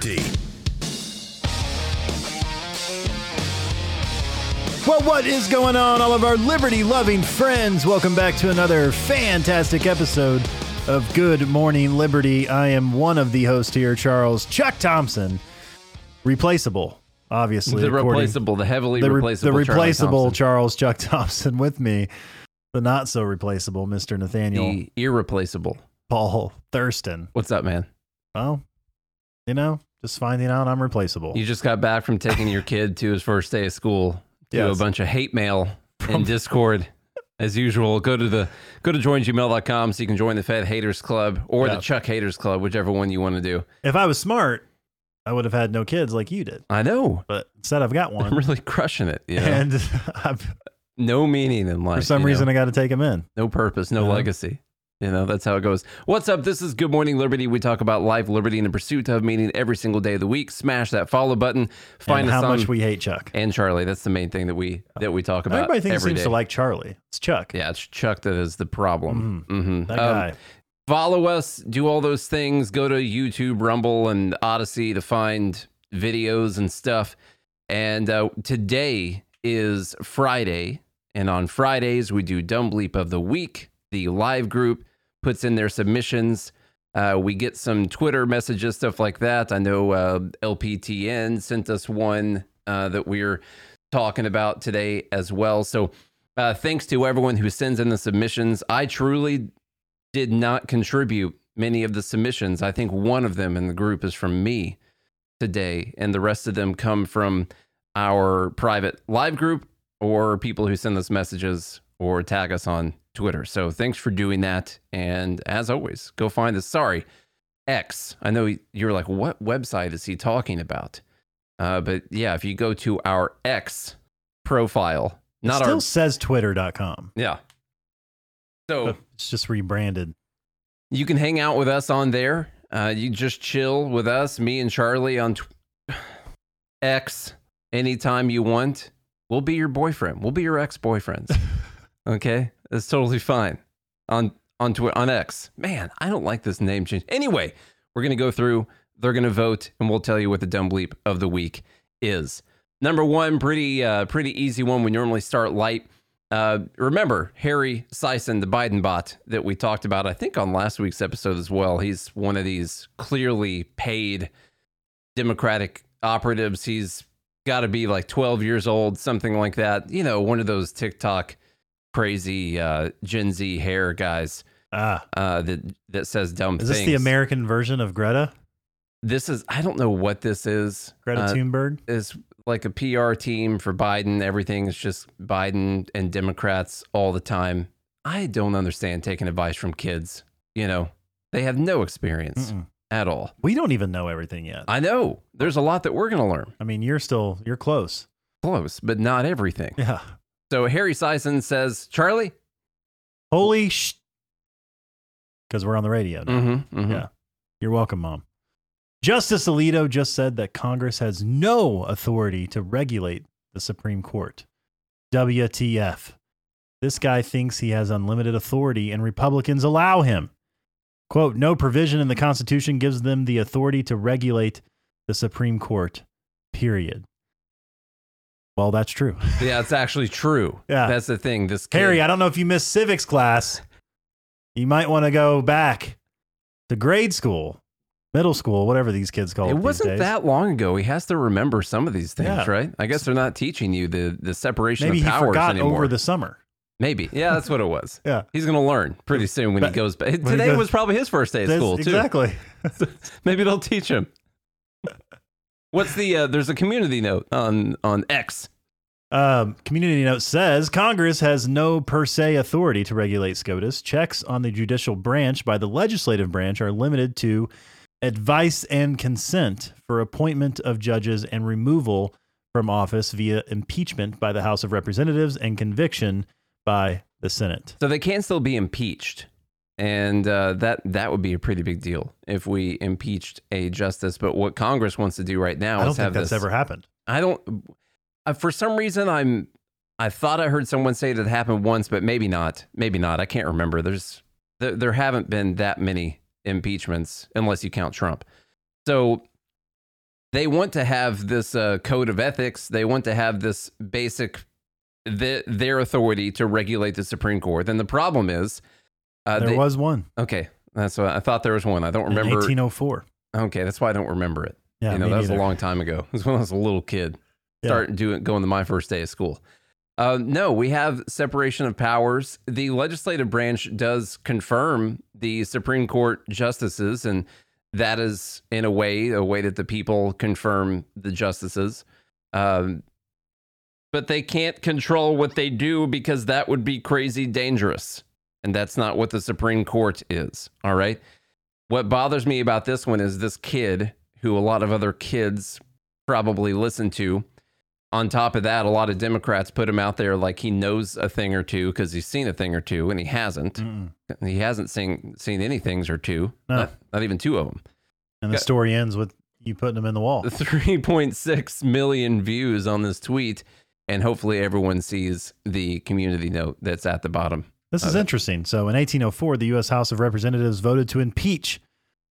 Liberty. Well, what is going on, all of our liberty loving friends? Welcome back to another fantastic episode of Good Morning Liberty. I am one of the hosts here, Charles Chuck Thompson. Replaceable, obviously. The replaceable, the heavily the, re- replaceable, the replaceable Thompson. Charles Chuck Thompson with me. The not so replaceable Mr. Nathaniel the irreplaceable. Paul Thurston. What's up, man? Well, you know, just finding out I'm replaceable. You just got back from taking your kid to his first day of school to Yes. a bunch of hate mail in Discord. As usual, go to the go to joingml.com so you can join the Fed Haters Club or Yeah. the Chuck Haters Club, whichever one you want to do. if I was smart, I would have had no kids like you did. I know. But instead, I've got one. I'm really crushing it. You know? And I've, no meaning in life. for some you know? reason, I got to take him in. no purpose, no Uh-huh. legacy. You know, that's how it goes. What's up? This is Good Morning Liberty. We talk about life, liberty, and the pursuit of meaning every single day of the week. Smash that follow button. Find and us how on much we hate Chuck. and Charlie. That's the main thing that we that we talk about. Everybody thinks seems day. to like Charlie. It's Chuck. Yeah, it's Chuck that is the problem. hmm That guy. follow us, do all those things. Go to YouTube, Rumble, and Odysee to find videos and stuff. And uh, today is Friday, and on Fridays we do Dumb Bleep of the Week. The live group puts in their submissions. Uh, we get some Twitter messages, stuff like that. I know uh, LPTN sent us one uh, that we're talking about today as well. So, uh, thanks to everyone who sends in the submissions. I truly did not contribute many of the submissions. I think one of them in the group is from me today, and the rest of them come from our private live group or people who send us messages or tag us on Twitter. So thanks for doing that. And as always, go find the Sorry, X. I know you're like, what website is he talking about? Uh, but yeah, if you go to our X profile, It not still our says twitter.com. yeah. So It's just rebranded. you can hang out with us on there. Uh, you just chill with us, me and Charlie on tw- X anytime you want. We'll be your boyfriend. We'll be your ex boyfriends. okay, it's totally fine. On on Twi- on X. Man, I don't like this name change. Anyway, we're gonna go through. They're gonna vote, and we'll tell you what the dumb bleep of the week is. Number one, pretty uh, pretty easy one. We normally start light. Uh, remember Harry Sisson, the Biden bot that we talked about, I think on last week's episode as well. He's one of these clearly paid Democratic operatives. He's got to be like 12 years old, something like that. You know, one of those TikTok crazy uh, Gen Z hair guys Ah, uh, that that says dumb is things. this the American version of Greta? This is I don't know what this is. Greta Uh, Thunberg? is like a PR team for Biden. Everything is just Biden and Democrats all the time. I don't understand taking advice from kids. You know, they have no experience Mm-mm. at all. We don't even know everything yet. I know there's a lot that we're going to learn. I mean, you're still, you're close. Close, but not everything. Yeah. So Harry Sisson says, Charlie? Holy sh. Because we're on the radio now. Mm-hmm, mm-hmm. Yeah. You're welcome, Mom. Justice Alito just said that Congress has no authority to regulate the Supreme Court. WTF. This guy thinks he has unlimited authority and Republicans allow him. Quote, no provision in the Constitution gives them the authority to regulate the Supreme Court, period. Well, that's true. Yeah, it's actually true. Yeah. That's the thing. This kid, Harry, I don't know if you missed civics class. You might want to go back to grade school, middle school, whatever these kids call it. it wasn't that long ago. He has to remember some of these things, Yeah. right? I guess they're not teaching you the, the separation Maybe of he powers forgot anymore. over the summer. Maybe. Yeah, that's what it was. Yeah. He's going to learn pretty soon when he But- goes back. Today goes- was probably his first day of That's- school, too. exactly. Maybe they'll teach him. What's the, uh, there's a community note on, on X Um, community note says Congress has no per se authority to regulate SCOTUS. Checks on the judicial branch by the legislative branch are limited to advice and consent for appointment of judges and removal from office via impeachment by the House of Representatives and conviction by the Senate. So they can still be impeached, and uh, that that would be a pretty big deal if we impeached a justice. But what Congress wants to do right now I don't is think have that's this. ever happened. I don't. Uh, for some reason, I'm. I thought I heard someone say that happened once, but maybe not. Maybe not. I can't remember. There's there, there haven't been that many impeachments unless you count Trump. So they want to have this uh, code of ethics. They want to have this basic the, their authority to regulate the Supreme Court. And the problem is, uh, there they- was one okay. That's what I thought there was one. I don't remember. 1804. Okay, that's why I don't remember it. Yeah, you know, that was a long time ago. It was when I was a little kid, Yeah. starting doing going to my first day of school. Uh, no, we have separation of powers. The legislative branch does confirm the Supreme Court justices, and that is in a way a way that the people confirm the justices. Um, but they can't control what they do because that would be crazy dangerous, and that's not what the Supreme Court is. All right. What bothers me about this one is this kid, who a lot of other kids probably listen to. On top of that, a lot of Democrats put him out there like he knows a thing or two because he's seen a thing or two, and he hasn't. Mm-mm. He hasn't seen seen any things or two, No. not, not even two of them. And the Yeah. story ends with you putting them in the wall. 3.6 million views on this tweet, and hopefully everyone sees the community note that's at the bottom. This is interesting. So, in 1804, the U.S. House of Representatives voted to impeach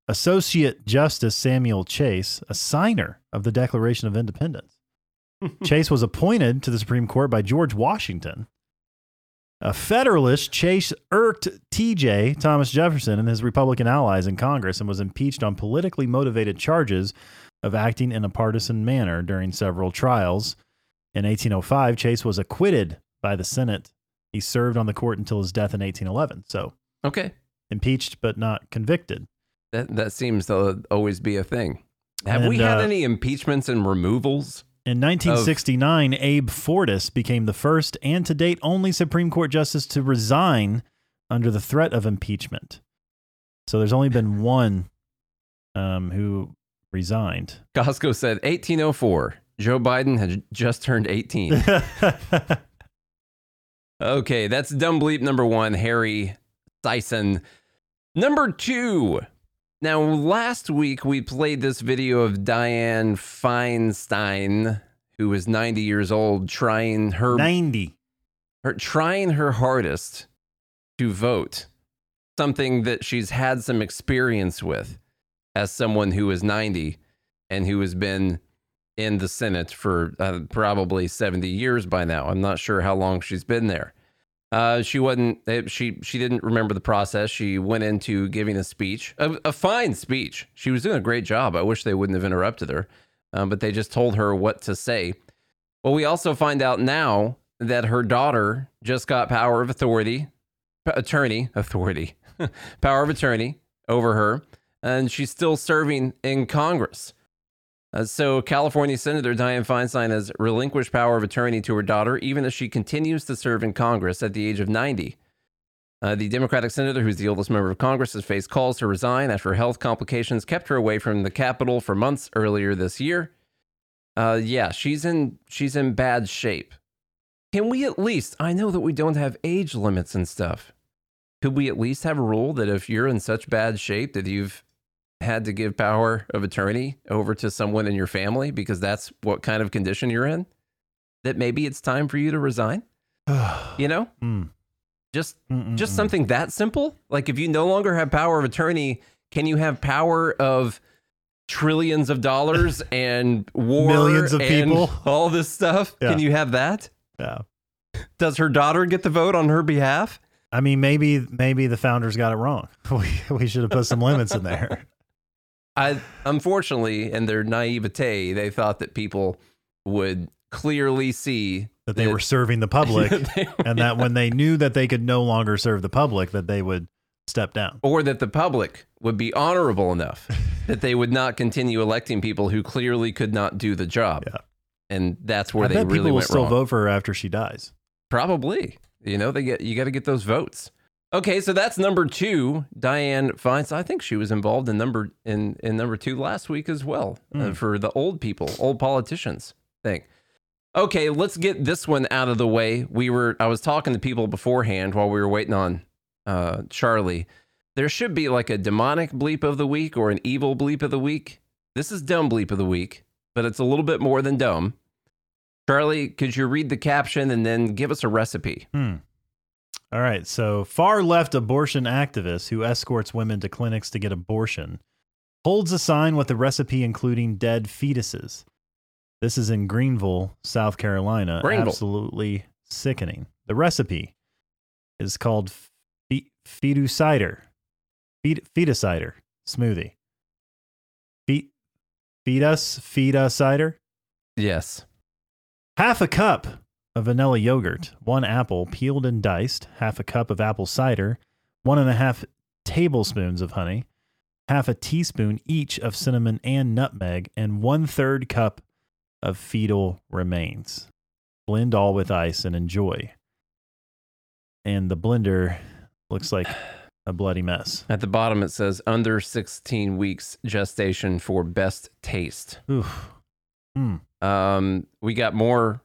Associate Justice Samuel Chase, a signer of the Declaration of Independence. Chase was appointed to the Supreme Court by George Washington. A Federalist, Chase irked T.J. Thomas Jefferson and his Republican allies in Congress and was impeached on politically motivated charges of acting in a partisan manner during several trials. In 1805, Chase was acquitted by the Senate. He served on the court until his death in 1811. So Okay, impeached but not convicted. that that seems to always be a thing. Have we had uh, any impeachments and removals? In 1969, Abe Fortas became the first and to date only Supreme Court justice to resign under the threat of impeachment. So there's only been one um, who resigned. Costco said 1804. Joe Biden had just turned 18. okay, that's dumb bleep number one, Harry Sisson. Number two. Now, last week we played this video of Dianne Feinstein, who was 90 years old, trying her, 90. her trying her hardest to vote. Something that she's had some experience with as someone who is 90 and who has been in the Senate for uh, probably 70 years by now. I'm not sure how long she's been there. Uh, she wasn't. eh, She she didn't remember the process. She went into giving a speech, a, a fine speech. She was doing a great job. I wish they wouldn't have interrupted her, um, but they just told her what to say. Well, we also find out now that her daughter just got power of authority, attorney authority, power of attorney over her, and she's still serving in Congress. Uh, so, California Senator Dianne Feinstein has relinquished power of attorney to her daughter, even as she continues to serve in Congress at the age of 90. Uh, the Democratic senator, who's the oldest member of Congress, has faced calls to resign after health complications kept her away from the Capitol for months earlier this year. Uh, yeah, she's in she's in bad shape. Can we at least? I know that we don't have age limits and stuff. Could we at least have a rule that if you're in such bad shape that you've had to give power of attorney over to someone in your family because that's what kind of condition you're in, that maybe it's time for you to resign? You know, Mm, just mm, mm, just something that simple. Like if you no longer have power of attorney, can you have power of trillions of dollars and war, Millions of and people? all this stuff? Yeah. Can you have that? Yeah. Does her daughter get the vote on her behalf? I mean, maybe maybe the founders got it wrong. We, we should have put some limits in there. I unfortunately, in their naivete, they thought that people would clearly see That they were serving the public, and that when they knew that they could no longer serve the public, that they would step down. or that the public would be honorable enough that they would not continue electing people who clearly could not do the job. Yeah. and that's where I they bet really people will went still wrong. vote for her after she dies. Probably. You know, they get you got to get those votes. Okay, so that's number two. Dianne Feinstein. I think she was involved in number in in number two last week as well uh, Hmm. for the old people, old politicians thing. Okay, let's get this one out of the way. We were I was talking to people beforehand while we were waiting on uh, Charlie. There should be like a demonic bleep of the week or an evil bleep of the week. This is dumb bleep of the week, but it's a little bit more than dumb. Charlie, could you read the caption and then give us a recipe? Hmm. All right. So, far left abortion activist who escorts women to clinics to get abortion holds a sign with a recipe including dead fetuses. This is in Greenville, South Carolina. Greenville. Absolutely sickening. The recipe is called fe- fetucider, Fet- fetucider smoothie. Feet, fetus, feta cider. Yes. Half a cup of vanilla yogurt, one apple peeled and diced, half a cup of apple cider, one and a half tablespoons of honey, half a teaspoon each of cinnamon and nutmeg, and one third cup of fetal remains. Blend all with ice and enjoy. And the blender looks like a bloody mess. At the bottom, it says under 16 weeks gestation for best taste. Oof. Hmm. Um, we got more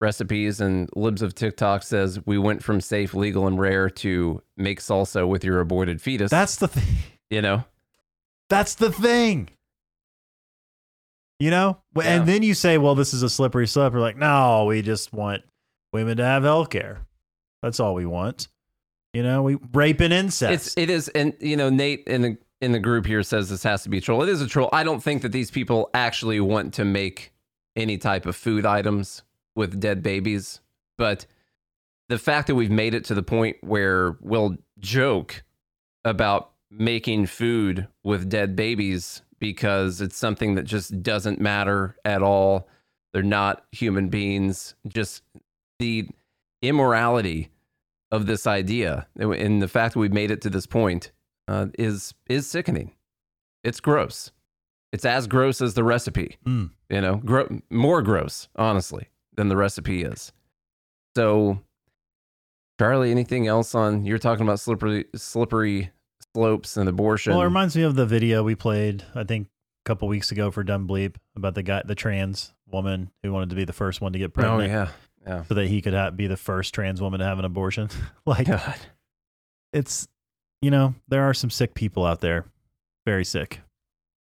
recipes, and Libs of TikTok says we went from safe, legal, and rare to make salsa with your aborted fetus. That's the thing. you know, That's the thing. You know? Yeah. And then you say, well, this is a slippery slope. We're like, no, we just want women to have health care. That's all we want. You know, we rape and incest. it's it is, and you know, Nate in the in the group here says this has to be a troll. It is a troll. I don't think that these people actually want to make any type of food items with dead babies, but the fact that we've made it to the point where we'll joke about making food with dead babies because it's something that just doesn't matter at all. They're not human beings. Just the immorality of this idea and the fact that we've made it to this point uh, is is sickening. It's gross. It's as gross as the recipe. Mm. You know, gro- more gross, honestly, than the recipe is. So, Charlie, anything else on? You're talking about slippery, slippery slopes and abortion. well, it reminds me of the video we played, I think, a couple weeks ago for Dumb Bleep about the guy, the trans woman who wanted to be the first one to get oh pregnant yeah, yeah. so that he could ha- be the first trans woman to have an abortion. like, God. it's, you know, there are some sick people out there. Very sick.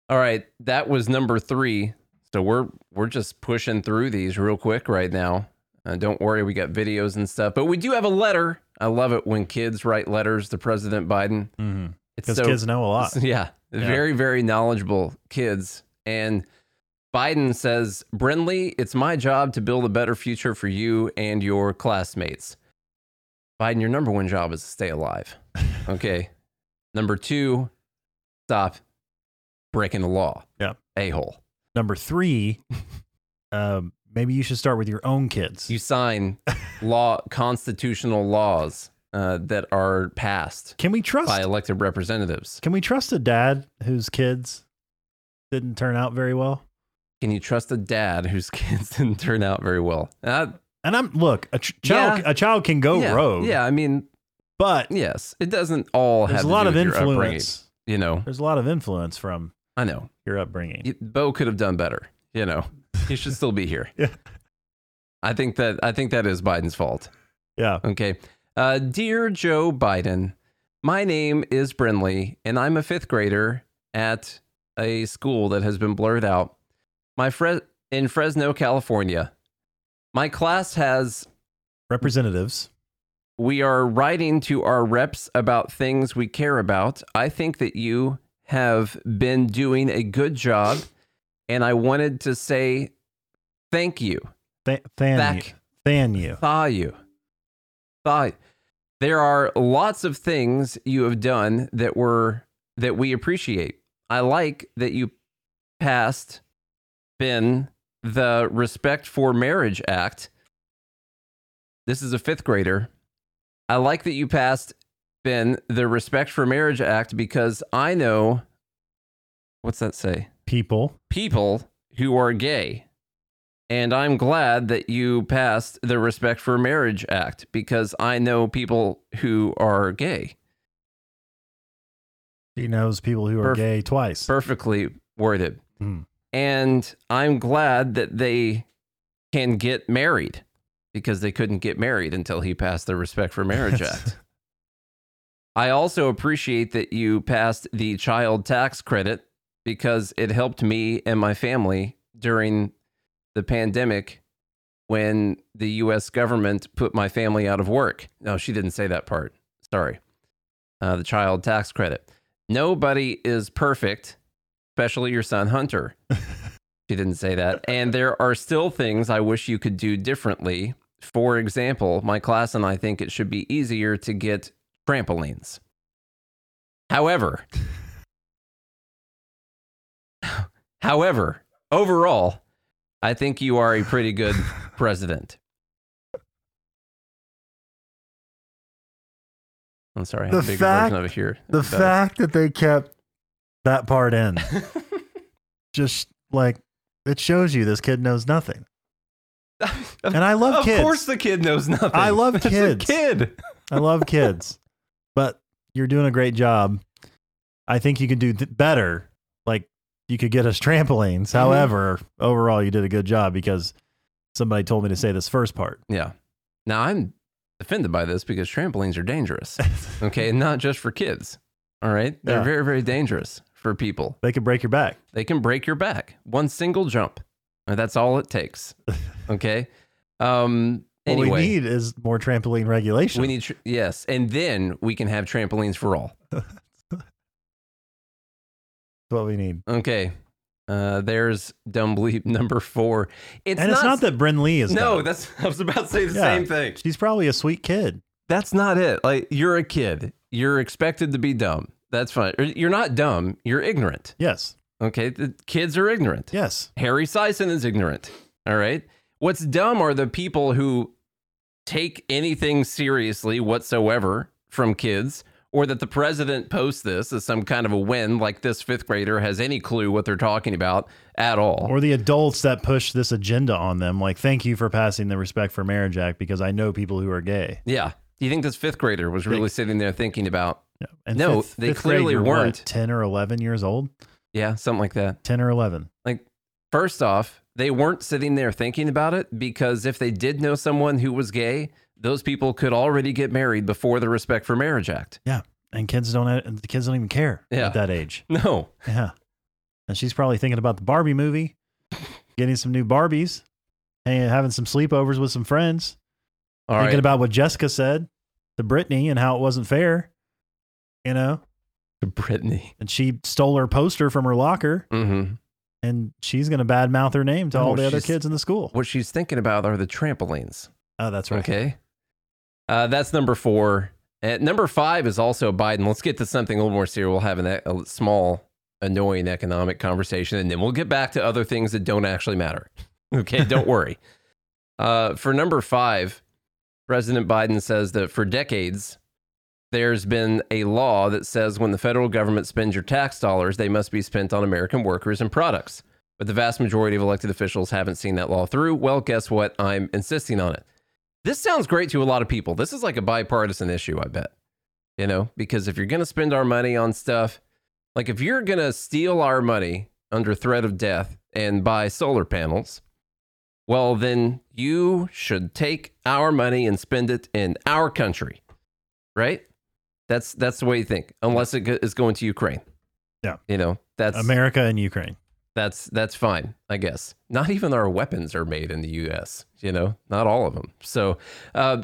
All right, that was number three. So we're we're just pushing through these real quick right now. Uh, don't worry, we got videos and stuff, but we do have a letter. I love it when kids write letters to President Biden. Mm-hmm. It's Because so kids know a lot. yeah, very very knowledgeable kids. And Biden says, "Brinley, it's my job to build a better future for you and your classmates." Biden, your number one job is to stay alive. Okay. number two, stop breaking the law. Yeah. A hole. Number three, um, maybe you should start with your own kids. You sign law, constitutional laws uh, that are passed can we trust? by elected representatives. Can we trust a dad whose kids didn't turn out very well? Can you trust a dad whose kids didn't turn out very well? Uh, And I'm look, a ch- child, Yeah. a child can go yeah, rogue, Yeah, I mean, but yes, it doesn't all there's have a lot of with your upbringing. influence. You know, There's a lot of influence from I know. your upbringing. Beau could have done better. You know, he should still be here. Yeah. I think that I think that is Biden's fault. Yeah. Okay. Uh, Dear Joe Biden, my name is Brinley, and I'm a fifth grader at a school that has been blurred out. My friend in Fresno, California. My class has Representatives. we are writing to our reps about things we care about. I think that you have been doing a good job, and I wanted to say thank you. Th- than you. Back. Than you. Thaw you. Thaw. There are lots of things you have done that were that we appreciate. I like that you passed Ben the Respect for Marriage Act. This is a fifth grader. I like that you passed Ben the Respect for Marriage Act because I know what's that say? People. People who are gay And I'm glad that you passed the Respect for Marriage Act because I know people who are gay. He knows people who are Perf- gay twice. Perfectly worded. Hmm. And I'm glad that they can get married because they couldn't get married until he passed the Respect for Marriage Act. I also appreciate that you passed the child tax credit because it helped me and my family during the pandemic when the US government put my family out of work. No, she didn't say that part. Sorry. Uh, the child tax credit. Nobody is perfect, especially your son Hunter. she didn't say that. And there are still things I wish you could do differently. For example, my class and I think it should be easier to get trampolines. However, however, overall, I think you are a pretty good president. I'm sorry, I have The a bigger fact- version of it here. the Better. fact that they kept that part in just like it shows you this kid knows nothing. And I love of kids. Of course, the kid knows nothing. I love kids. kid. I love kids, you're doing a great job. I think you could do th- better. Like you could get us trampolines. Mm-hmm. However, overall, you did a good job because somebody told me to say this first part. Yeah. Now I'm offended by this because trampolines are dangerous. Okay, and not just for kids. All right, they're Yeah. very, very dangerous for people. they can break your back. They can break your back. One single jump. That's all it takes. Okay. Um. What we need is more trampoline regulation. we need tr- yes, and then we can have trampolines for all. That's what we need. Okay. Uh, there's dumb bleep number four. It's and not, it's not that Brinley is No, dumb. that's I was about to say the Yeah. same thing. She's probably a sweet kid. That's not it. Like you're a kid. You're expected to be dumb. That's fine. You're not dumb. You're ignorant. Yes. Okay. The kids are ignorant. Yes. Harry Sisson is ignorant. All right. What's dumb are the people who take anything seriously whatsoever from kids, or that the president posts this as some kind of a win, like this fifth grader has any clue what they're talking about at all. Or the adults that push this agenda on them, like, thank you for passing the Respect for Marriage Act because I know people who are gay. yeah. Do you think this fifth grader was really sitting there thinking about, Yeah. And No, fifth- they fifth clearly you're what, weren't. 10 or 11 years old? yeah, something like that? 10 or 11. Like, first off, they weren't sitting there thinking about it because if they did know someone who was gay, those people could already get married before the Respect for Marriage Act. Yeah. And kids don't, and the kids don't even care Yeah. at that age. No. Yeah. And she's probably thinking about the Barbie movie, getting some new Barbies, hanging, having some sleepovers with some friends, All thinking right. about what Jessica said to Brittany and how it wasn't fair, you know? To Brittany. And she stole her poster from her locker Mm-hmm. And she's going to badmouth her name to No, all the other kids in the school. What she's thinking about are the trampolines. Oh, that's right. Okay. Uh, that's number four. At number five is also Biden. Let's get to something a little more serious. We'll have an, a small, annoying economic conversation, and then we'll get back to other things that don't actually matter. Okay, don't worry. Uh, for number five, President Biden says that for decades, there's been a law that says when the federal government spends your tax dollars, they must be spent on American workers and products. But the vast majority of elected officials haven't seen that law through. Well, guess what? I'm insisting on it. This sounds great to a lot of people. This is like a bipartisan issue, I bet. You know, because if you're going to spend our money on stuff, like if you're going to steal our money under threat of death and buy solar panels, well, then you should take our money and spend it in our country, right? That's that's the way you think, unless it is going to Ukraine. Yeah. you know that's America and Ukraine. that's that's fine, I guess. Not even our weapons are made in the U.S. You know, not all of them. So uh,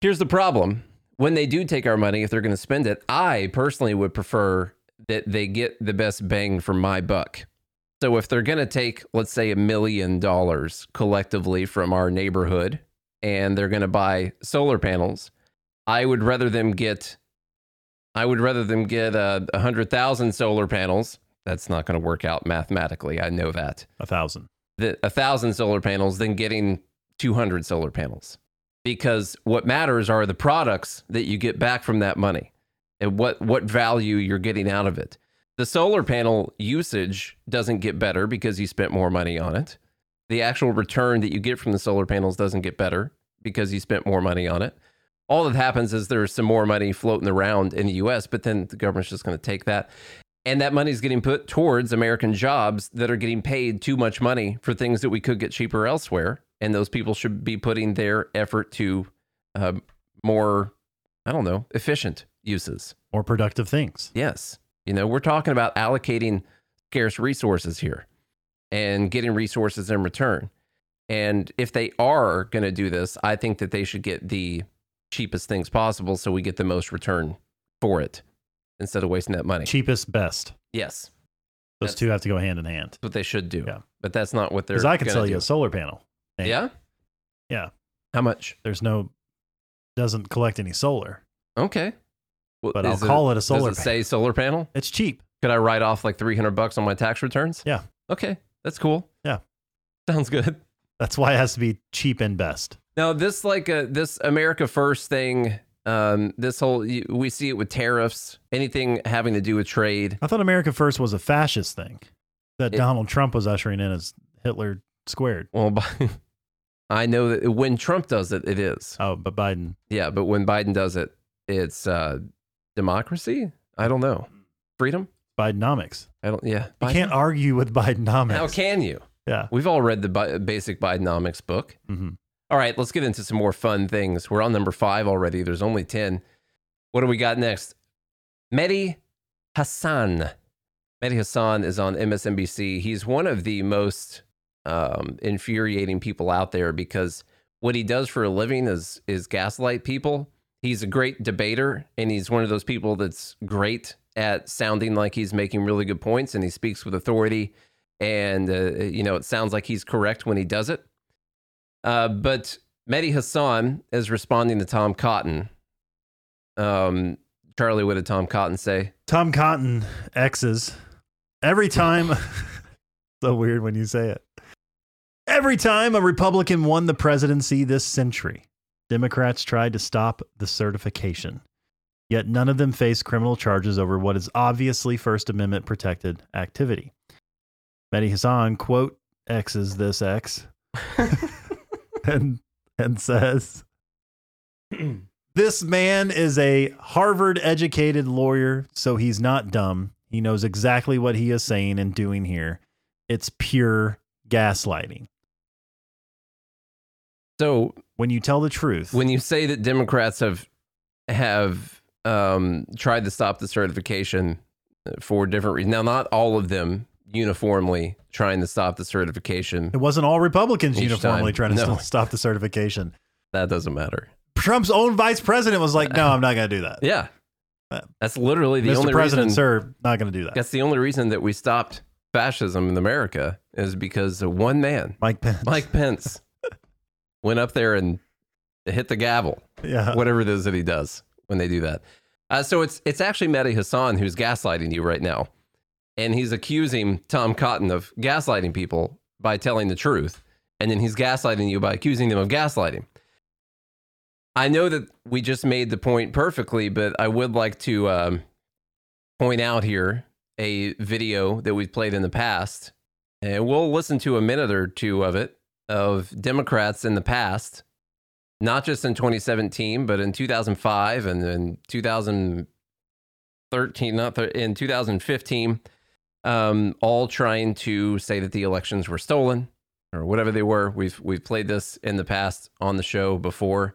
here's the problem: when they do take our money, if they're going to spend it, I personally would prefer that they get the best bang for my buck. So if they're going to take, let's say, a million dollars collectively from our neighborhood, and they're going to buy solar panels, I would rather them get. I would rather them get uh, a hundred thousand solar panels that's not going to work out mathematically. I know that. A thousand. The, a thousand solar panels than getting 200 solar panels. Because what matters are the products that you get back from that money and what, what value you're getting out of it. The solar panel usage doesn't get better because you spent more money on it. the actual return that you get from the solar panels doesn't get better because you spent more money on it. All that happens is there's some more money floating around in the US, but then the government's just going to take that. And that money is getting put towards American jobs that are getting paid too much money for things that we could get cheaper elsewhere. And those people should be putting their effort to uh, more, I don't know, efficient uses. More productive things. Yes. You know, we're talking about allocating scarce resources here and getting resources in return. And if they are going to do this, I think that they should get the cheapest things possible so we get the most return for it instead of wasting that money. Cheapest, best. Yes. Those That's- two have to go hand in hand. That's what they should do. Yeah. But that's not what they're Because I can sell you a solar panel. Yeah? Yeah. How much? There's no, doesn't collect any solar, Okay. Well, but I'll call it a solar does it panel. say solar panel? It's cheap. Could I write off like 300 bucks on my tax returns? Yeah. Okay. That's cool. Yeah. Sounds good. That's why it has to be cheap and best. Now, this like uh, this America First thing, um, this whole we see it with tariffs, anything having to do with trade. I thought America First was a fascist thing that It- Donald Trump was ushering in as Hitler squared. Well, I know that when Trump does it, it is. Oh, but Biden. Yeah, but when Biden does it, it's uh, democracy. I don't know, freedom. Bidenomics. I don't. Yeah, You can't argue with Bidenomics. How can you? Yeah. We've all read the bi- basic Bidenomics book. hmm All right, let's get into some more fun things. We're on number five already. There's only 10. What do we got next? Mehdi Hassan. Mehdi Hassan is on MSNBC. He's one of the most um, infuriating people out there because what he does for a living is is gaslight people. He's a great debater, and he's one of those people that's great at sounding like he's making really good points, and he speaks with authority. And uh, you know, it sounds like he's correct when he does it. Uh, but Mehdi Hassan is responding to Tom Cotton. Um, Charlie, what did Tom Cotton say? Tom Cotton X's. Every time, so weird when you say it. Every time a Republican won the presidency this century, Democrats tried to stop the certification. Yet none of them faced criminal charges over what is obviously First Amendment protected activity. Mehdi Hassan quote X's this X and and says this man is a Harvard educated lawyer, so he's not dumb. He knows exactly what he is saying and doing here. It's pure gaslighting. So When you tell the truth, when you say that Democrats have have um, tried to stop the certification for different reasons, now not all of them uniformly trying to stop the certification. it wasn't all Republicans uniformly time. trying to No. stop the certification. That doesn't matter. Trump's own vice president was like, "No, I'm not going to do that." Yeah, Uh, that's literally the Mr. only President, reason. sir, not going to do that. That's the only reason that we stopped fascism in America is because one man, Mike Pence. Mike Pence, went up there and hit the gavel. yeah. whatever it is that he does when they do that. Uh, so it's it's actually Mehdi Hassan who's gaslighting you right now, and he's accusing Tom Cotton of gaslighting people by telling the truth, and then he's gaslighting you by accusing them of gaslighting. I know that we just made the point perfectly, but I would like to um, point out here a video that we've played in the past, and we'll listen to a minute or two of it of Democrats in the past not just in 2017, but in 2005 and in 2013, not th- in 2015, um, all trying to say that the elections were stolen or whatever they were. We've we've played this in the past on the show before,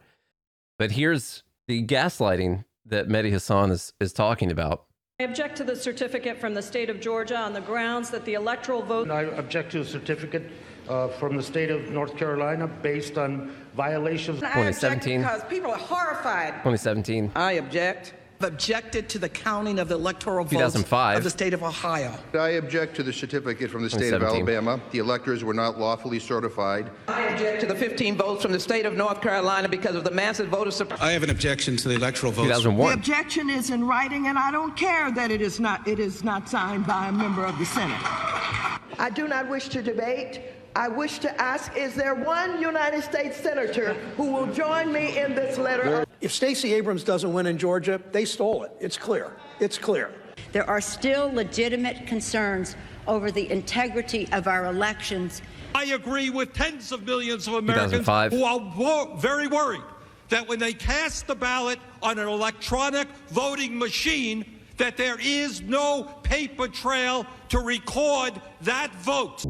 but here's the gaslighting that Mehdi Hassan is is talking about. I object to the certificate from the state of Georgia on the grounds that the electoral vote I object to a certificate uh, from the state of North Carolina based on violations. I 2017. because people are horrified. 2017. I object. Objected to the counting of the electoral votes 2005. of the state of Ohio. I object to the certificate from the state of 2017. Alabama. The electors were not lawfully certified. I object to the 15 votes from the state of North Carolina because of the massive voter suppression. I have an objection to the electoral votes. 2001. objection is in writing, and I don't care that it is not it is not signed by a member of the Senate. I do not wish to debate. I wish to ask, is there one United States Senator who will join me in this letter? If Stacey Abrams doesn't win in Georgia, they stole it. It's clear. It's clear. There are still legitimate concerns over the integrity of our elections I agree with tens of millions of Americans who are wo- very worried that when they cast the ballot on an electronic voting machine, that there is no paper trail to record that vote.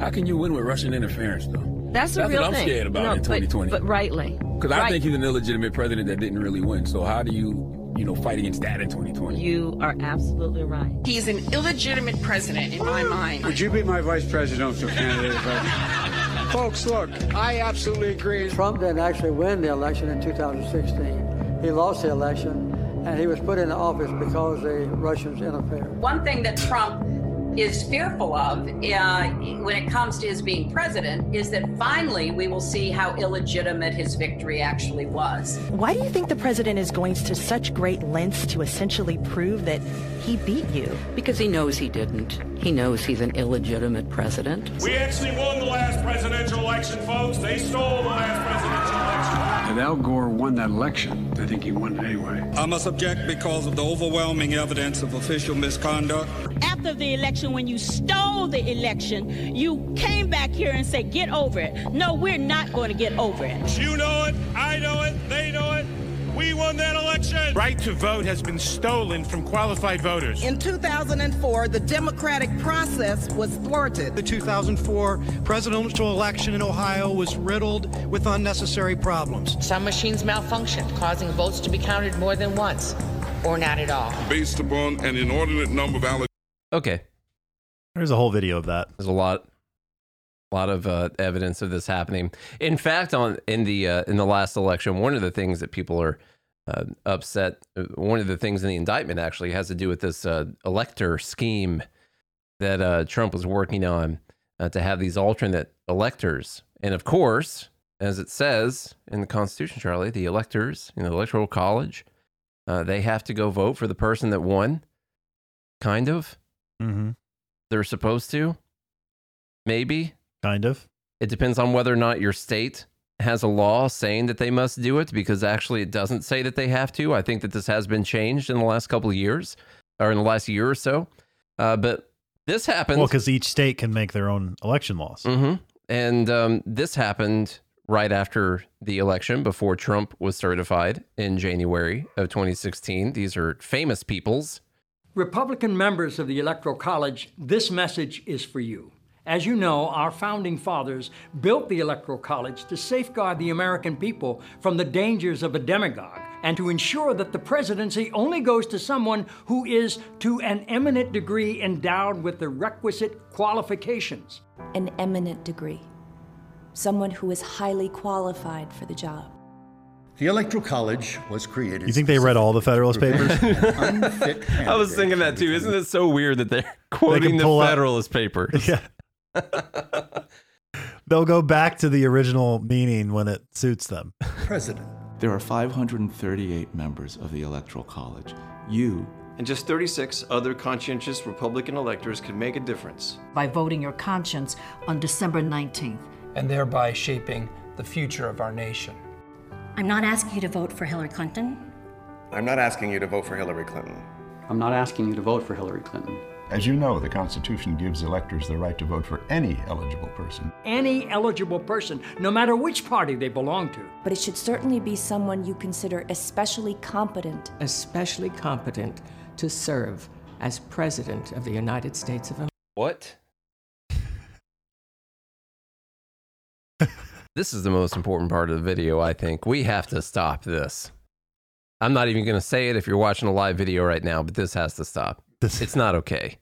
How can you win with Russian interference, though? That's the That's real what I'm thing. scared about No, in but- 2020. But, rightly. Because I Right. think he's an illegitimate president that didn't really win. So how do you, you know, fight against that in 2020? You are absolutely right. He's an illegitimate president in my mind. Would you be my vice presidential candidate? if I- Folks, look, I absolutely agree. Trump didn't actually win the election in 2016. He lost the election, and he was put into office because the Russians interfered. One thing that Trump is fearful of uh, when it comes to his being president is that finally we will see how illegitimate his victory actually was. Why do you think the president is going to such great lengths to essentially prove that he beat you? Because he knows he didn't. He knows he's an illegitimate president. We actually won the last presidential election, folks. They stole the last presidential election. If Al Gore won that election, I think he won it anyway. I must object because of the overwhelming evidence of official misconduct. After the election, when you stole the election, you came back here and said, get over it. No, we're not going to get over it. You know it, I know it, they know it. We won that election. Right to vote has been stolen from qualified voters. In 2004, the democratic process was thwarted. The 2004 presidential election in Ohio was riddled with unnecessary problems. Some machines malfunctioned, causing votes to be counted more than once, or not at all. Based upon an inordinate number of allegations. Okay. There's a whole video of that. There's a lot, lot of uh, evidence of this happening. In fact, on in the uh, in the last election, one of the things that people are uh, upset, uh, one of the things in the indictment actually has to do with this uh, elector scheme that uh, Trump was working on uh, to have these alternate electors, and of course, as it says in the Constitution, Charlie, the electors in the Electoral College, uh, they have to go vote for the person that won. Kind of. Mm-hmm. They're supposed to. Maybe. Kind of. It depends on whether or not your state has a law saying that they must do it because actually it doesn't say that they have to. I think that this has been changed in the last couple of years or in the last year or so. Uh, but this happened. Well, because each state can make their own election laws. hmm And um, this happened right after the election before Trump was certified in January of 2016. These are famous peoples. Republican members of the Electoral College, this message is for you. As you know, our founding fathers built the Electoral College to safeguard the American people from the dangers of a demagogue and to ensure that the presidency only goes to someone who is to an eminent degree endowed with the requisite qualifications. An eminent degree. Someone who is highly qualified for the job. The Electoral College was created. You think they read all the Federalist Papers? I was thinking that too. Isn't it so weird that they're quoting the pull out- Federalist Papers? Yeah. They'll go back to the original meaning when it suits them. President. There are 538 members of the Electoral College. You And just 36 other conscientious Republican electors can make a difference. by voting your conscience on December 19th. and thereby shaping the future of our nation. I'm not asking you to vote for Hillary Clinton. I'm not asking you to vote for Hillary Clinton. I'm not asking you to vote for Hillary Clinton. As you know, the Constitution gives electors the right to vote for any eligible person. Any eligible person, no matter which party they belong to. But it should certainly be someone you consider especially competent. Especially competent to serve as President of the United States of America. What? this is the most important part of the video, I think. We have to stop this. I'm not even going to say it if you're watching a live video right now, but this has to stop. It's not okay.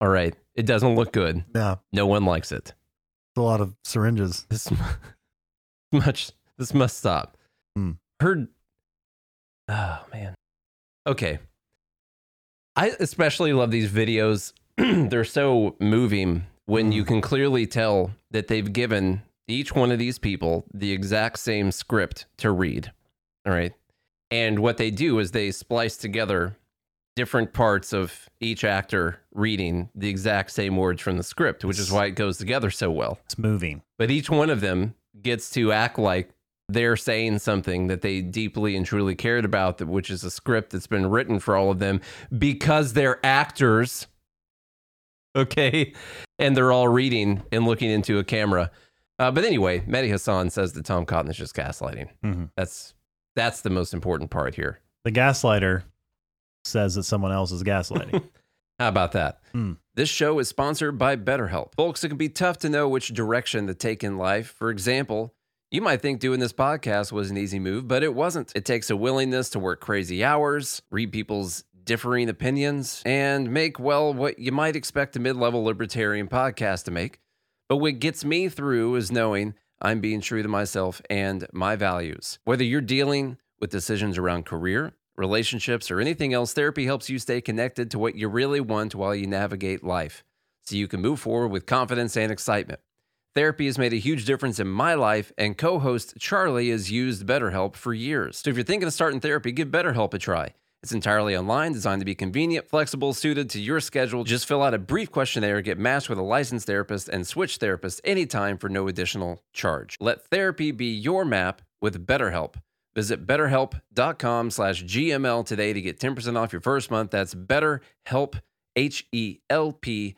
All right. It doesn't look good. No. No one likes it. It's a lot of syringes. This much. This must stop. Hmm. Heard. Oh man. Okay. I especially love these videos. They're so moving when you can clearly tell that they've given each one of these people the exact same script to read. All right. And what they do is they splice together different parts of each actor reading the exact same words from the script, which is why it goes together so well. It's moving. But each one of them gets to act like they're saying something that they deeply and truly cared about, which is a script that's been written for all of them because they're actors okay, and they're all reading and looking into a camera. Uh, but anyway, Mehdi Hassan says that Tom Cotton is just gaslighting. Mm-hmm. That's that's the most important part here. The gaslighter says that someone else is gaslighting. How about that? Hmm. This show is sponsored by BetterHelp. Folks, it can be tough to know which direction to take in life. For example, you might think doing this podcast was an easy move, but it wasn't. It takes a willingness to work crazy hours, read people's differing opinions, and make, well, what you might expect a mid level libertarian podcast to make. But what gets me through is knowing I'm being true to myself and my values. Whether you're dealing with decisions around career, relationships, or anything else, therapy helps you stay connected to what you really want while you navigate life so you can move forward with confidence and excitement. Therapy has made a huge difference in my life, and co host Charlie has used BetterHelp for years. So if you're thinking of starting therapy, give BetterHelp a try. It's entirely online, designed to be convenient, flexible, suited to your schedule. Just fill out a brief questionnaire, get matched with a licensed therapist, and switch therapists anytime for no additional charge. Let therapy be your map with BetterHelp. Visit betterhelp.com slash GML today to get 10% off your first month. That's betterhelp, H-E-L-P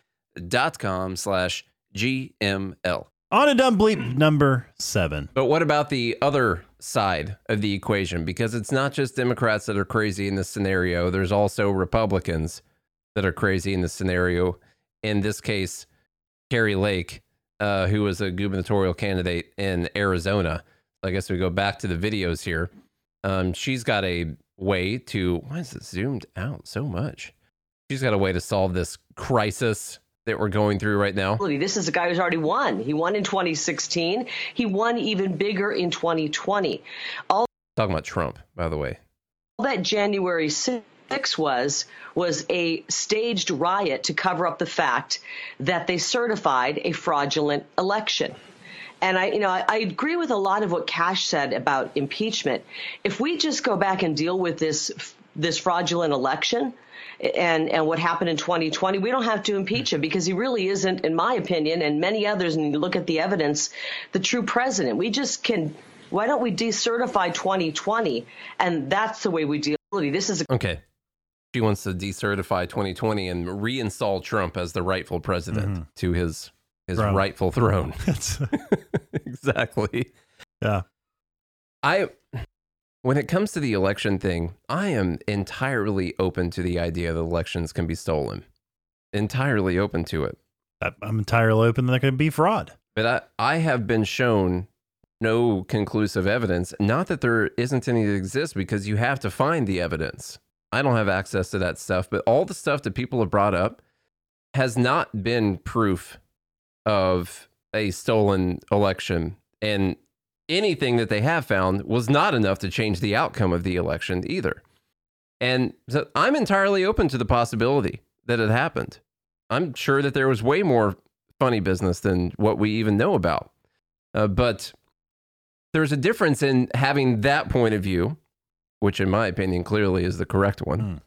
dot com slash GML. On a dumb bleep number seven. But what about the other side of the equation? Because it's not just Democrats that are crazy in this scenario. There's also Republicans that are crazy in this scenario. In this case, Kari Lake, uh, who was a gubernatorial candidate in Arizona. I guess we go back to the videos here. Um, she's got a way to. Why is it zoomed out so much? She's got a way to solve this crisis that we're going through right now. This is a guy who's already won. He won in 2016. He won even bigger in 2020. All Talking about Trump, by the way. All that January 6 was was a staged riot to cover up the fact that they certified a fraudulent election. And I, you know, I, I agree with a lot of what Kash said about impeachment. If we just go back and deal with this this fraudulent election, and and what happened in 2020, we don't have to impeach him because he really isn't, in my opinion, and many others. And you look at the evidence, the true president. We just can. Why don't we decertify 2020? And that's the way we deal. With it. This is a Okay. She wants to decertify 2020 and reinstall Trump as the rightful president mm-hmm. to his his Throne. rightful throne. exactly. Yeah. I when it comes to the election thing, I am entirely open to the idea that elections can be stolen. Entirely open to it. I'm entirely open that there could be fraud. But I, I have been shown no conclusive evidence. Not that there isn't any that exists, because you have to find the evidence. I don't have access to that stuff, but all the stuff that people have brought up has not been proof of a stolen election. And anything that they have found was not enough to change the outcome of the election either. And so I'm entirely open to the possibility that it happened. I'm sure that there was way more funny business than what we even know about. Uh, but there's a difference in having that point of view, which, in my opinion, clearly is the correct one,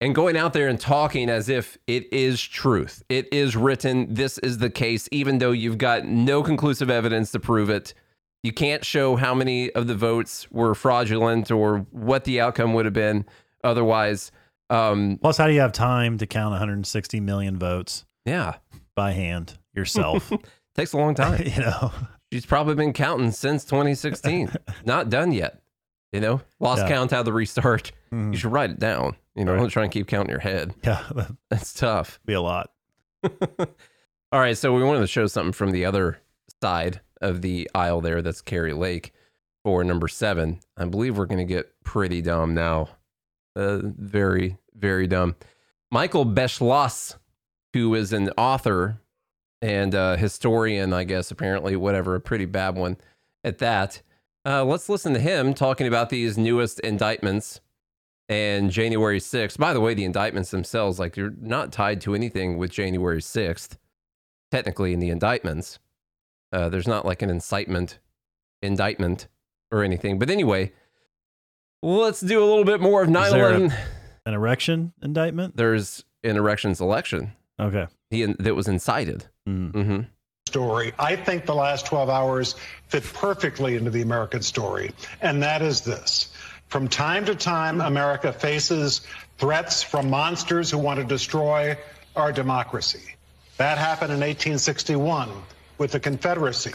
and going out there and talking as if it is truth. It is written. This is the case, even though you've got no conclusive evidence to prove it. You can't show how many of the votes were fraudulent or what the outcome would have been otherwise. Um, Plus, how do you have time to count 160 million votes? Yeah. By hand yourself. Takes a long time. you know, she's probably been counting since 2016. Not done yet. You know, lost Yeah. count, how to restart. Mhm. You should write it down. You know, Right. don't try and keep count in your head. Yeah. That's tough. Be a lot. All right. So we wanted to show something from the other side of the aisle there. That's Kari Lake for number seven. I believe we're going to get pretty dumb now. Uh, very, very dumb. Michael Beschloss, who is an author and a historian, I guess, apparently, whatever, a pretty bad one at that. Uh, let's listen to him talking about these newest indictments and January 6th. By the way, the indictments themselves, like, you're not tied to anything with January 6th, technically, in the indictments. Uh, there's not like an incitement indictment or anything. But anyway, let's do a little bit more of 9 Is there a- 11. An erection indictment? There's an erections election. Okay. He, that was incited. Mm-hmm. story. I think the last 12 hours fit perfectly into the American story, and that is this. From time to time, America faces threats from monsters who want to destroy our democracy. That happened in 1861 with the Confederacy.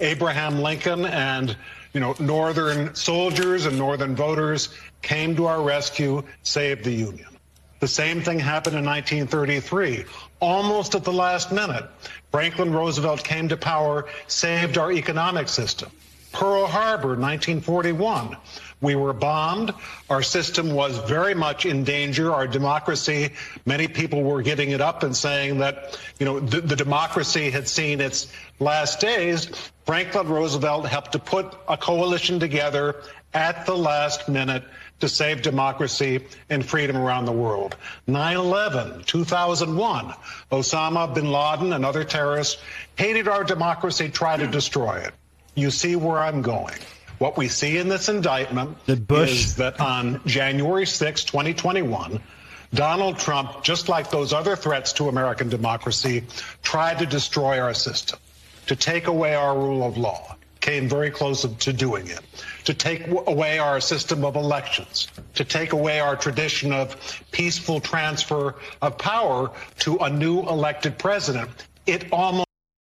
Abraham Lincoln and you know northern soldiers and northern voters came to our rescue, saved the Union. The same thing happened in 1933, almost at the last minute. Franklin Roosevelt came to power, saved our economic system. Pearl Harbor, 1941. We were bombed. Our system was very much in danger. Our democracy, many people were giving it up and saying that, you know, the, the democracy had seen its last days. Franklin Roosevelt helped to put a coalition together at the last minute to save democracy and freedom around the world. 9-11, 2001, Osama bin Laden and other terrorists hated our democracy, tried to destroy it. You see where I'm going. What we see in this indictment Bush- is that on January 6, 2021, Donald Trump, just like those other threats to American democracy, tried to destroy our system, to take away our rule of law, came very close to doing it, to take away our system of elections, to take away our tradition of peaceful transfer of power to a new elected president. It almost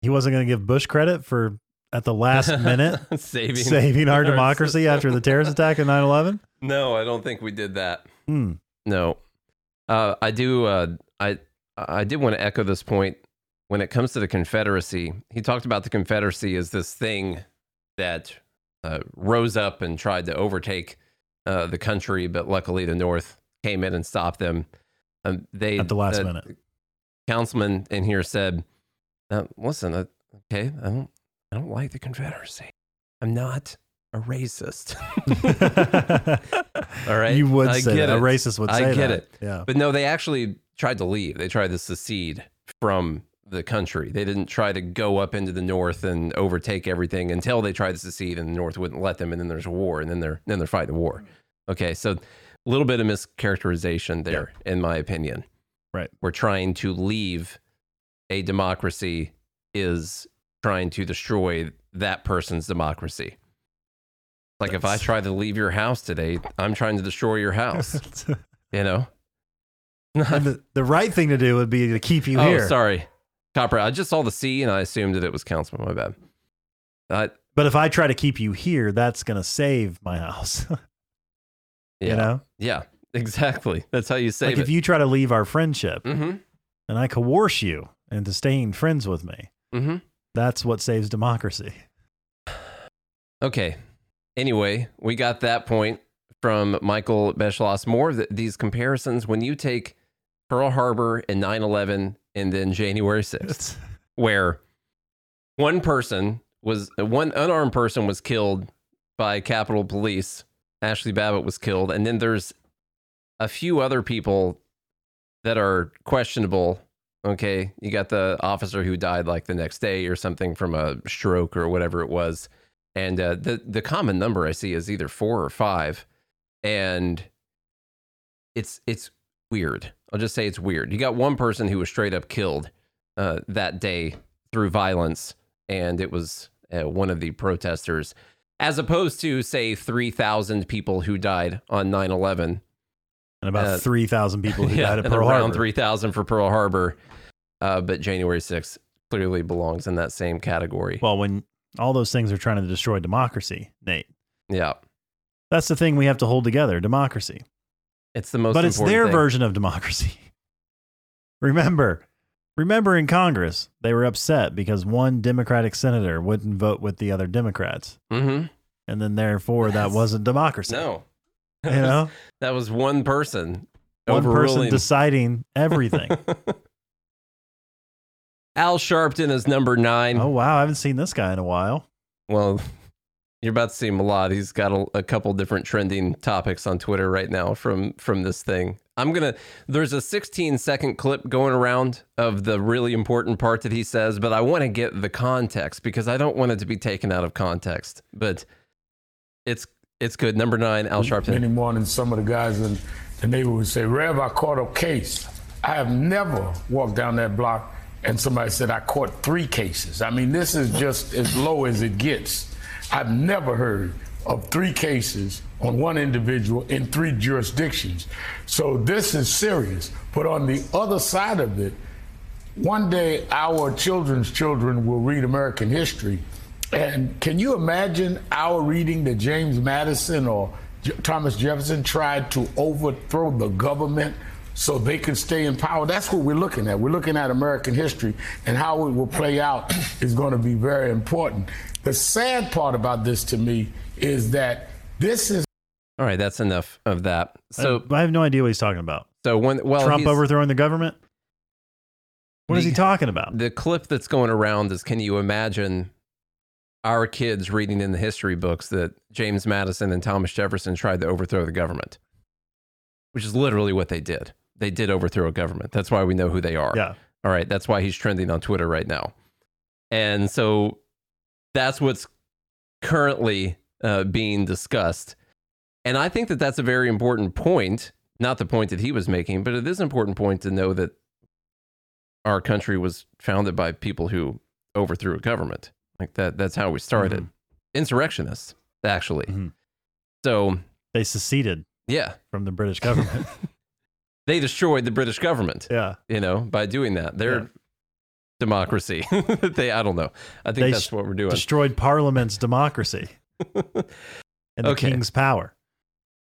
He wasn't going to give Bush credit for at the last minute Saving saving our our democracy system. after the terrorist attack of 9/11. No, I don't think we did that. Hmm. No, uh, I do. Uh, I I did want to echo this point when it comes to the Confederacy. He talked about the Confederacy as this thing that uh, rose up and tried to overtake uh, the country, but luckily the North came in and stopped them. Um, they At the last minute. Councilman in here said, uh, "Listen, uh, okay, I don't, I don't like the Confederacy. I'm not." A racist. All right. You would I say get that. A racist would I say get that. it. Yeah. But no, they actually tried to leave. They tried to secede from the country. They didn't try to go up into the north and overtake everything until they tried to secede and the north wouldn't let them and then there's a war and then they're then they're fighting a war. Okay, so a little bit of mischaracterization there in my opinion. Right. We're trying to leave a democracy is trying to destroy that person's democracy. Like if I try to leave your house today, I'm trying to destroy your house. you know? the, the right thing to do would be to keep you oh, here. sorry. Copper. I just saw the C and I assumed that it was Councilman. My bad. Uh, But if I try to keep you here, that's going to save my house. yeah. You know? Yeah, exactly. That's how you save like it. if you try to leave our friendship Mhm. and I coerce you into staying friends with me, mm-hmm. That's what saves democracy. Okay. Anyway, we got that point from Michael Beschloss. More of th- these comparisons when you take Pearl Harbor and 9 11 and then January 6th, where one person was, one unarmed person was killed by Capitol Police. Ashli Babbitt was killed. And then there's a few other people that are questionable. Okay. You got the officer who died like the next day or something from a stroke or whatever it was. And uh, the, the common number I see is either four or five. And it's, it's weird. I'll just say it's weird. You got one person who was straight up killed uh, that day through violence. And it was uh, one of the protesters, as opposed to, say, 3,000 people who died on 9 11 And about Uh, 3,000 people who yeah, died at Pearl around Harbor. 3,000 for Pearl Harbor. Uh, but January 6th clearly belongs in that same category. Well, when all those things are trying to destroy democracy, Nate, yeah. that's the thing we have to hold together democracy. It's the most but it's their thing. version of democracy. remember, remember in Congress, they were upset because one Democratic senator wouldn't vote with the other Democrats. Mm-hmm. And then therefore that wasn't democracy. No. You know? that was one person. One person deciding everything. Al Sharpton is number nine. oh wow, I haven't seen this guy in a while. Well, you're about to see him a lot. He's got a, a couple different trending topics on Twitter right now from from this thing. I'm gonna. There's a 16 second clip going around of the really important part that he says, but I want to get the context because I don't want it to be taken out of context. But it's it's good. Number nine, Al Sharpton. Many mornings, some of the guys in the neighborhood would say, Rev, I caught a case. I have never walked down that block and somebody said, I caught three cases. I mean, this is just as low as it gets. I've never heard of three cases on one individual in three jurisdictions. So this is serious. But on the other side of it, one day our children's children will read American history. And can you imagine our reading that James Madison or J- Thomas Jefferson tried to overthrow the government so they could stay in power? That's what we're looking at. We're looking at American history and how it will play out is going to be very important. The sad part about this to me is that this is All right, that's enough of that. So I, I have no idea what he's talking about. So when well Trump overthrowing the government? What is The- he talking about? The clip that's going around is can you imagine our kids reading in the history books that James Madison and Thomas Jefferson tried to overthrow the government? Which is literally what they did. They did overthrow a government. That's why we know who they are. Yeah. All right. That's why he's trending on Twitter right now. And so that's what's currently uh, being discussed. And I think that that's a very important point. Not the point that he was making, but it is an important point to know that our country was founded by people who overthrew a government. Like that. That's how we started. Insurrectionists, actually. So they seceded. Yeah. From the British government. they destroyed the British government. Yeah. You know, by doing that. They're Yeah. democracy. they I don't know. I think They that's what we're doing. Destroyed Parliament's democracy and the Okay. king's power.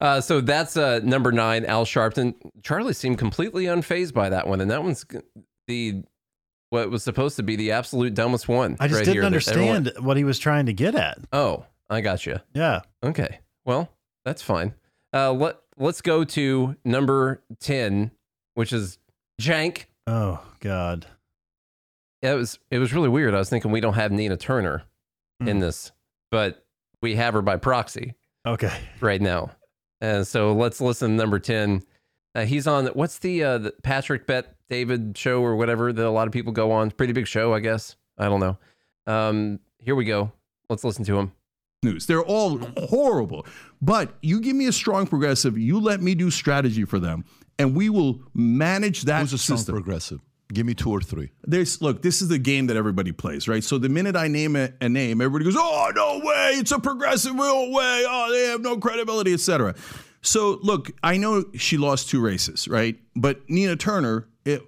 Uh, so that's uh, number nine, Al Sharpton. Charlie seemed completely unfazed by that one, and that one's the what was supposed to be the absolute dumbest one. I just right didn't understand everyone- what he was trying to get at. Oh, I got you. Yeah. Okay. Well, that's fine. Uh, let Let's go to number ten, which is Cenk. Oh God. It was it was really weird. I was thinking we don't have Nina Turner in this, but we have her by proxy. Okay. Right now. And so let's listen to number 10. Uh, he's on what's the uh the Patrick Bet David show or whatever that a lot of people go on. Pretty big show, I guess. I don't know. Um here we go. Let's listen to him. news. They're all horrible. But you give me a strong progressive, you let me do strategy for them, and we will manage that Who's a strong progressive? Give me two or three. There's look, this is the game that everybody plays, right? So the minute I name a, a name, everybody goes, "Oh no way! It's a progressive real way! Oh, they have no credibility, etc." So look, I know she lost two races, right? But Nina Turner, it,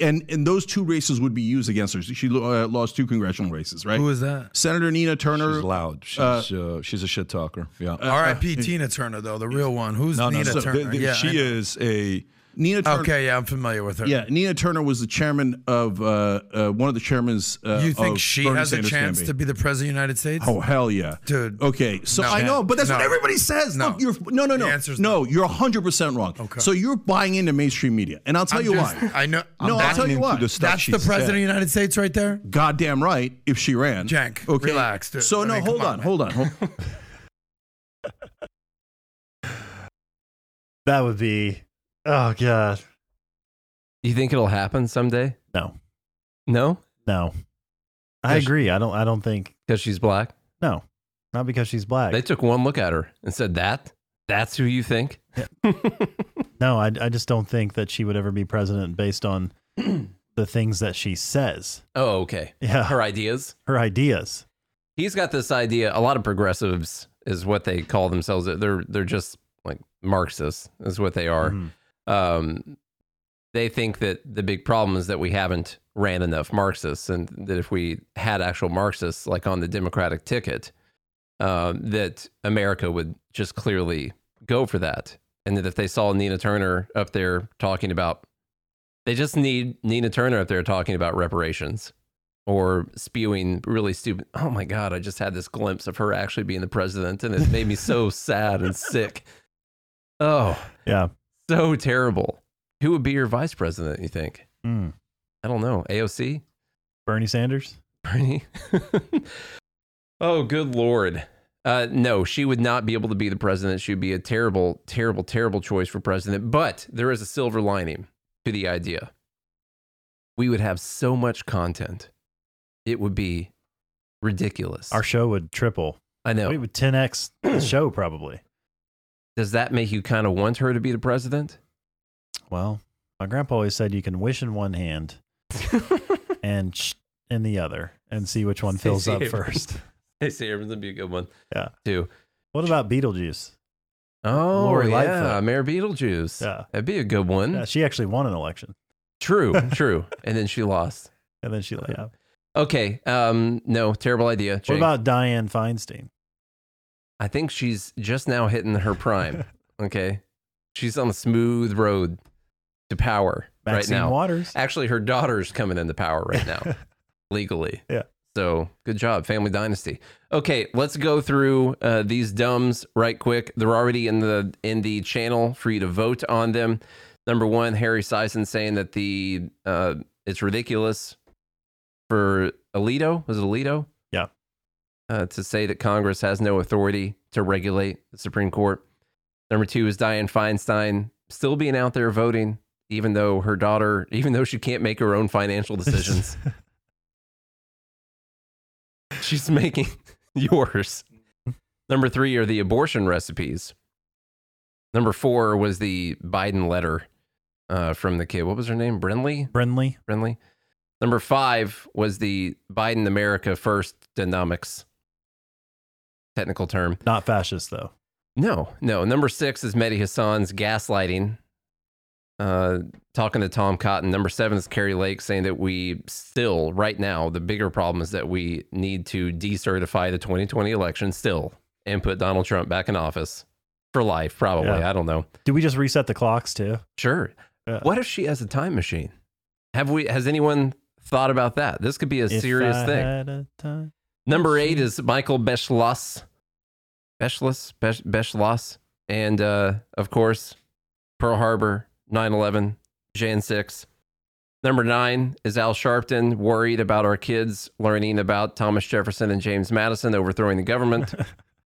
and and those two races would be used against her. She uh, lost two congressional races, right? Who is that? Senator Nina Turner. She's loud. She's uh, uh, she's a shit talker. Yeah. R.I.P. Tina Turner, though the real one. Who's No, no, Nina no. Turner? The- the- yeah, she is a Nina Turner. Okay, yeah, I'm familiar with her. Yeah, Nina Turner was the chairman of uh, uh, one of the chairmans. Uh, you think of she Bernie has a chance campaign. to be the president of the United States? Oh hell yeah, dude. Okay, so No. I know, but that's No. what everybody says. No. Look, you're no, no, no. The answer's no. You're 100 percent wrong. Okay. So you're buying into mainstream media, and I'll tell I'm you just- why. I know. No, I'll tell you why. That's the president of the United States, right there. Goddamn right. If she ran, Cenk, Okay. relax, dude. So I no, mean, hold come on, on, hold on, hold That would be oh God. You think it'll happen someday? No. No? No. I agree. I don't I don't think Because she's black? no. Not because she's black. They took one look at her and said, That? That's who you think? No, I, I just don't think that she would ever be president based on the things that she says. Oh, okay. Yeah. Her ideas? Her ideas. He's got this idea. A lot of progressives is what they call themselves. They're they're just like Marxists, is what they are. Mm-hmm. Um, they think that the big problem is that we haven't ran enough Marxists, and that if we had actual Marxists, like on the Democratic ticket, um, that America would just clearly go for that, and that if they saw Nina Turner up there talking about, they just need Nina Turner up there talking about reparations or spewing really stupid. Oh my God, I just had this glimpse of her actually being the president, and it made me so sad and sick. Oh, Yeah. So terrible. Who would be your vice president, you think? Mm. I don't know. AOC? Bernie Sanders? Bernie? oh, good Lord. Uh, no, she would not be able to be the president. She would be a terrible, terrible, terrible choice for president. But there is a silver lining to the idea. We would have so much content. It would be ridiculous. Our show would triple. I know. We would 10x the show probably. Does that make you kind of want her to be the president? Well, my grandpa always said you can wish in one hand and sh- in the other and see which one fills up first. Stacey Abrams would be a good one. Yeah. Too. What about Beetlejuice? Oh, Lori yeah. Lightfoot. Mayor Beetlejuice. Yeah. That'd be a good one. Yeah, she actually won an election. True, true. And then she lost. And then she yeah. Okay. Um, no, terrible idea. What about Dianne Feinstein? I think she's just now hitting her prime. okay. She's on a smooth road to power Maxine right now. Waters. Actually, her daughter's coming into power right now, legally. Yeah. So good job, Family Dynasty. Okay, let's go through uh, these dumbs right quick. They're already in the in the channel for you to vote on them. Number one, Harry Sisson saying that the uh, it's ridiculous for Alito. Was it Alito? Uh, to say that Congress has no authority to regulate the Supreme Court. Number two is Dianne Feinstein still being out there voting, even though her daughter, even though she can't make her own financial decisions. She's making yours. Number three are the abortion recipes. Number four was the Biden letter uh, from the kid. What was her name? Brinley? Brinley. Brinley. Number five was the Biden America First denomics. Technical term. Not fascist, though. No, no. Number six is Mehdi Hassan's gaslighting. Uh, talking to Tom Cotton. Number seven is Kari Lake saying that we still, right now, the bigger problem is that we need to decertify the 2020 election still and put Donald Trump back in office for life, probably. Yeah. I don't know. Do we just reset the clocks too? Sure. What if she has a time machine? Have we? Has anyone thought about that? This could be a If serious I thing. a Number eight is Michael Beschloss. Beschloss? Besch- Beschloss. And uh, of course, Pearl Harbor, 9 11, Jan 6. Number nine is Al Sharpton, worried about our kids learning about Thomas Jefferson and James Madison overthrowing the government.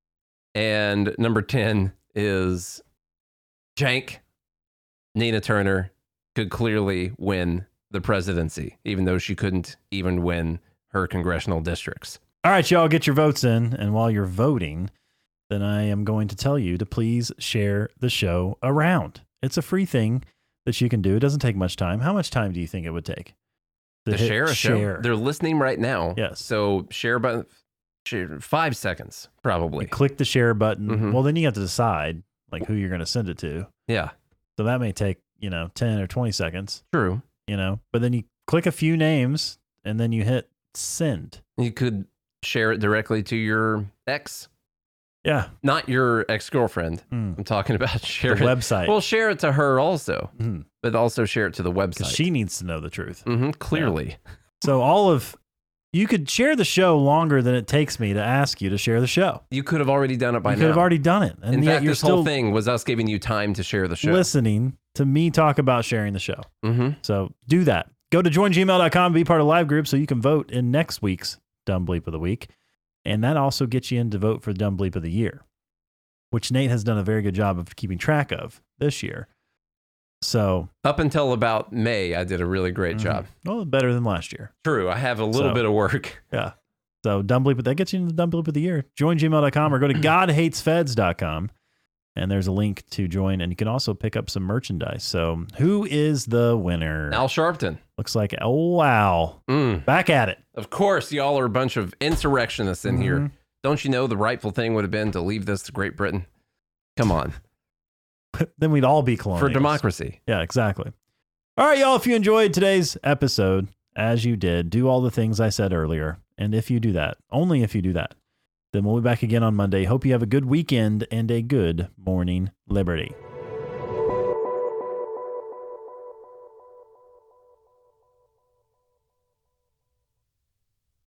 and number 10 is Cenk. Nina Turner could clearly win the presidency, even though she couldn't even win her congressional districts. All right, y'all, get your votes in. And while you're voting, then I am going to tell you to please share the show around. It's a free thing that you can do. It doesn't take much time. How much time do you think it would take? To share a show. They're listening right now. Yes. So share button, share five seconds probably. Click the share button. Mhm. Well, then you have to decide like who you're going to send it to. Yeah. So that may take, you know, 10 or 20 seconds, True. you know, but then you click a few names and then you hit send. You could share it directly to your ex. Yeah. Not your ex girlfriend. Hmm. I'm talking about share The it- website. Well, share it to her also, Mhm. but also share it to the website. she needs to know the truth. hmm clearly. So all of you could share the show longer than it takes me to ask you to share the show. You could have already done it by now. you now. could have already done it, and In yet fact, this whole thing was us giving you time to share the show. listening to me talk about sharing the show. Mm-hmm. So do that. Go to joingml.com, be part of live group so you can vote in next week's Dumb Bleep of the Week. And that also gets you in to vote for the Dumb Bleep of the Year, which Nate has done a very good job of keeping track of this year. So, Up until about May, I did a really great Mhm. job. well, better than last year. True. I have a little So- bit of work. Yeah. So dumb bleep, but that gets you into the dumb bleep of the year. Join gmail.com or go to godhatesfeds.com. And there's a link to join. And you can also pick up some merchandise. So who is the winner? Al Sharpton. Looks like, oh, wow. Mm. Back at it. Of course, y'all are a bunch of insurrectionists in Mhm. here. Don't you know the rightful thing would have been to leave this to Great Britain? Come on. then we'd all be colonials. For democracy. Yeah, exactly. All right, y'all. If you enjoyed today's episode, as you did, do all the things I said earlier. And if you do that, only if you do that, then we'll be back again on Monday. Hope you have a good weekend and a good morning, Liberty.